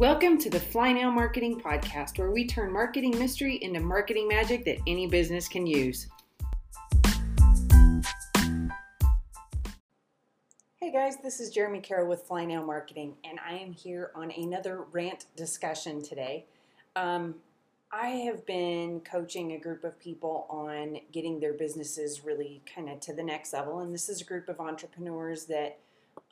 Welcome to the Flinow Marketing Podcast, where we turn marketing mystery into marketing magic that any business can use. Hey guys, this is Jeremy Carroll with Flinow Marketing, and I am here on another rant discussion today. Um, I have been coaching a group of people on getting their businesses really kind of to the next level, and this is a group of entrepreneurs that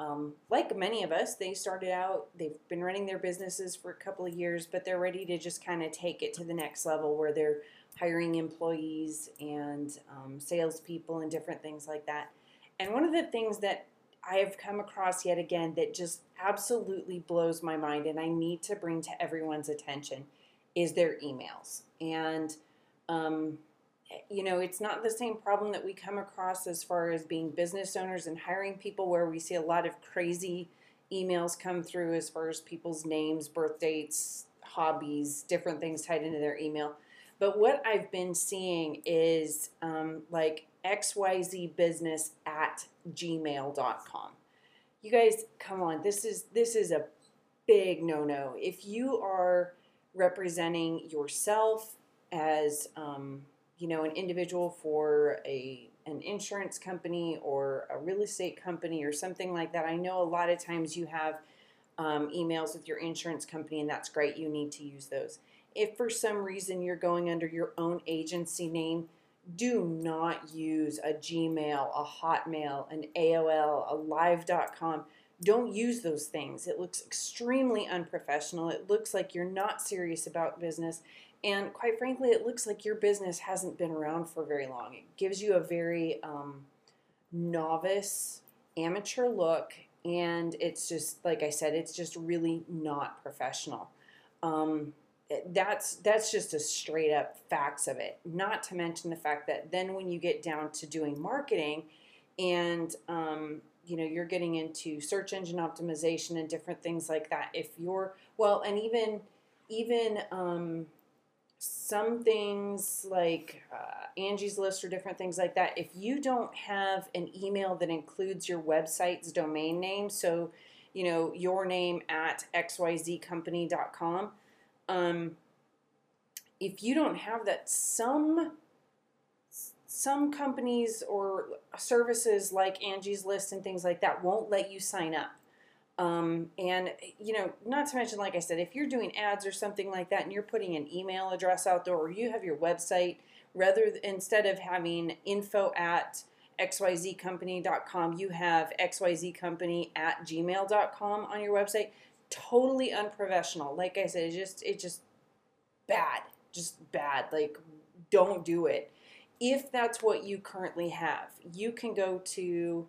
um, like many of us, they started out, they've been running their businesses for a couple of years, but they're ready to just kind of take it to the next level where they're hiring employees and um, salespeople and different things like that. And one of the things that I have come across yet again that just absolutely blows my mind and I need to bring to everyone's attention is their emails. And um, you know, it's not the same problem that we come across as far as being business owners and hiring people, where we see a lot of crazy emails come through as far as people's names, birth dates, hobbies, different things tied into their email. But what I've been seeing is um, like xyzbusiness at gmail.com. You guys, come on, this is this is a big no-no. If you are representing yourself as um, you know an individual for a an insurance company or a real estate company or something like that. I know a lot of times you have um, emails with your insurance company, and that's great. You need to use those. If for some reason you're going under your own agency name, do not use a Gmail, a Hotmail, an AOL, a Live.com. Don't use those things. It looks extremely unprofessional. It looks like you're not serious about business. And quite frankly, it looks like your business hasn't been around for very long. It gives you a very um, novice, amateur look, and it's just like I said, it's just really not professional. Um, that's that's just a straight up facts of it. Not to mention the fact that then when you get down to doing marketing, and um, you know you're getting into search engine optimization and different things like that. If you're well, and even even um, some things like uh, Angie's List or different things like that, if you don't have an email that includes your website's domain name, so you know your name at xyzcompany.com, um, if you don't have that, some some companies or services like Angie's List and things like that won't let you sign up. Um, and you know, not to mention, like I said, if you're doing ads or something like that, and you're putting an email address out there, or you have your website, rather instead of having info at xyzcompany.com, you have xyzcompany at gmail.com on your website. Totally unprofessional. Like I said, it just it just bad, just bad. Like don't do it. If that's what you currently have, you can go to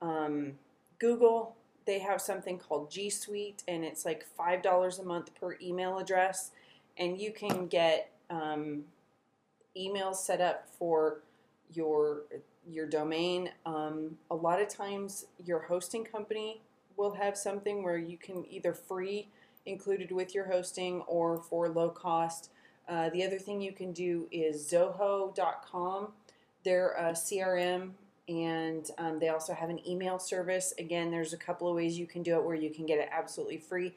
um, Google they have something called G Suite, and it's like five dollars a month per email address, and you can get um, emails set up for your your domain. Um, a lot of times, your hosting company will have something where you can either free included with your hosting or for low cost. Uh, the other thing you can do is Zoho.com. They're a CRM and um, they also have an email service. Again, there's a couple of ways you can do it where you can get it absolutely free.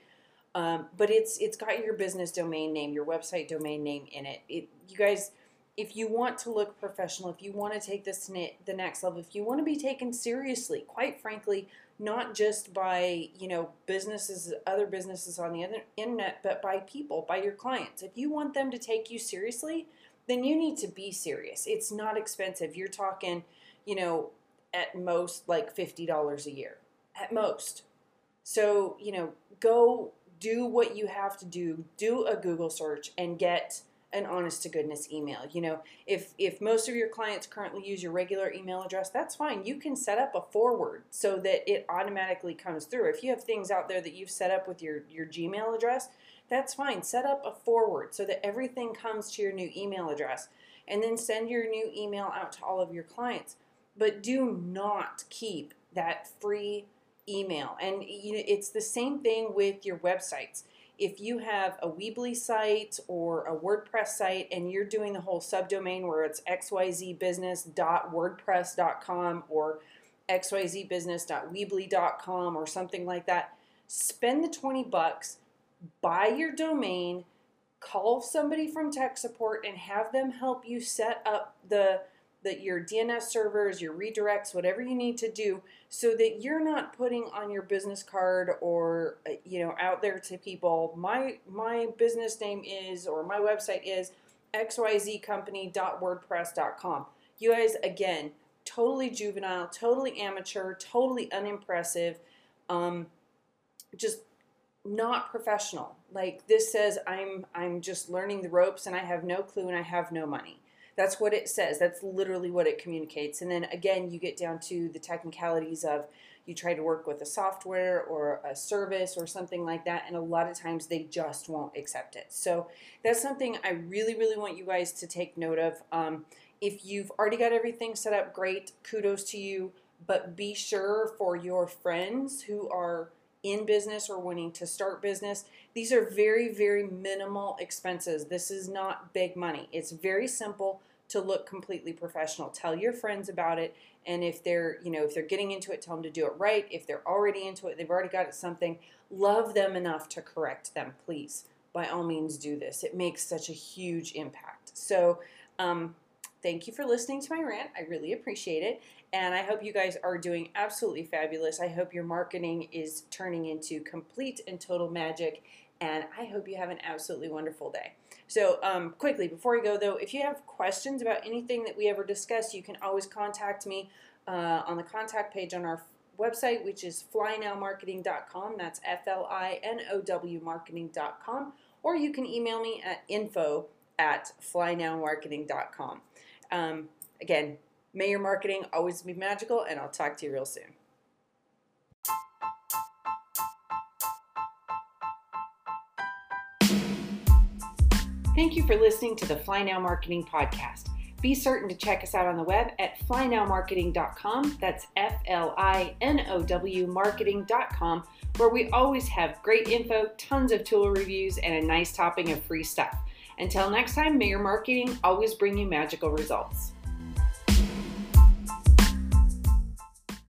Um, but it's it's got your business domain name, your website domain name in it. it. You guys, if you want to look professional, if you want to take this to the next level, if you want to be taken seriously, quite frankly, not just by you know businesses, other businesses on the internet, but by people, by your clients. If you want them to take you seriously, then you need to be serious. It's not expensive. You're talking you know, at most like $50 a year. At most. So, you know, go do what you have to do, do a Google search and get an honest to goodness email. You know, if if most of your clients currently use your regular email address, that's fine. You can set up a forward so that it automatically comes through. If you have things out there that you've set up with your your Gmail address, that's fine. Set up a forward so that everything comes to your new email address and then send your new email out to all of your clients but do not keep that free email. And you know, it's the same thing with your websites. If you have a Weebly site or a WordPress site and you're doing the whole subdomain where it's xyzbusiness.wordpress.com or xyzbusiness.weebly.com or something like that, spend the 20 bucks, buy your domain, call somebody from tech support, and have them help you set up the that your DNS servers, your redirects, whatever you need to do, so that you're not putting on your business card or uh, you know out there to people. My my business name is or my website is xyzcompany.wordpress.com. You guys, again, totally juvenile, totally amateur, totally unimpressive, um, just not professional. Like this says, I'm I'm just learning the ropes and I have no clue and I have no money. That's what it says. That's literally what it communicates. And then again, you get down to the technicalities of you try to work with a software or a service or something like that, and a lot of times they just won't accept it. So that's something I really, really want you guys to take note of. Um, if you've already got everything set up, great, kudos to you. But be sure for your friends who are in business or wanting to start business, these are very, very minimal expenses. This is not big money. It's very simple to look completely professional. Tell your friends about it. And if they're, you know, if they're getting into it, tell them to do it right. If they're already into it, they've already got something, love them enough to correct them, please. By all means, do this. It makes such a huge impact. So, um, thank you for listening to my rant. I really appreciate it. And I hope you guys are doing absolutely fabulous. I hope your marketing is turning into complete and total magic. And I hope you have an absolutely wonderful day. So, um, quickly, before we go though, if you have questions about anything that we ever discussed, you can always contact me uh, on the contact page on our website, which is flinowmarketing.com. That's F L I N O W marketing.com. Or you can email me at info at flinowmarketing.com. Um, again, may your marketing always be magical, and I'll talk to you real soon. Thank you for listening to the Flinow Marketing Podcast. Be certain to check us out on the web at flinowmarketing.com. That's F L I N O W marketing.com, where we always have great info, tons of tool reviews, and a nice topping of free stuff. Until next time, may your marketing always bring you magical results.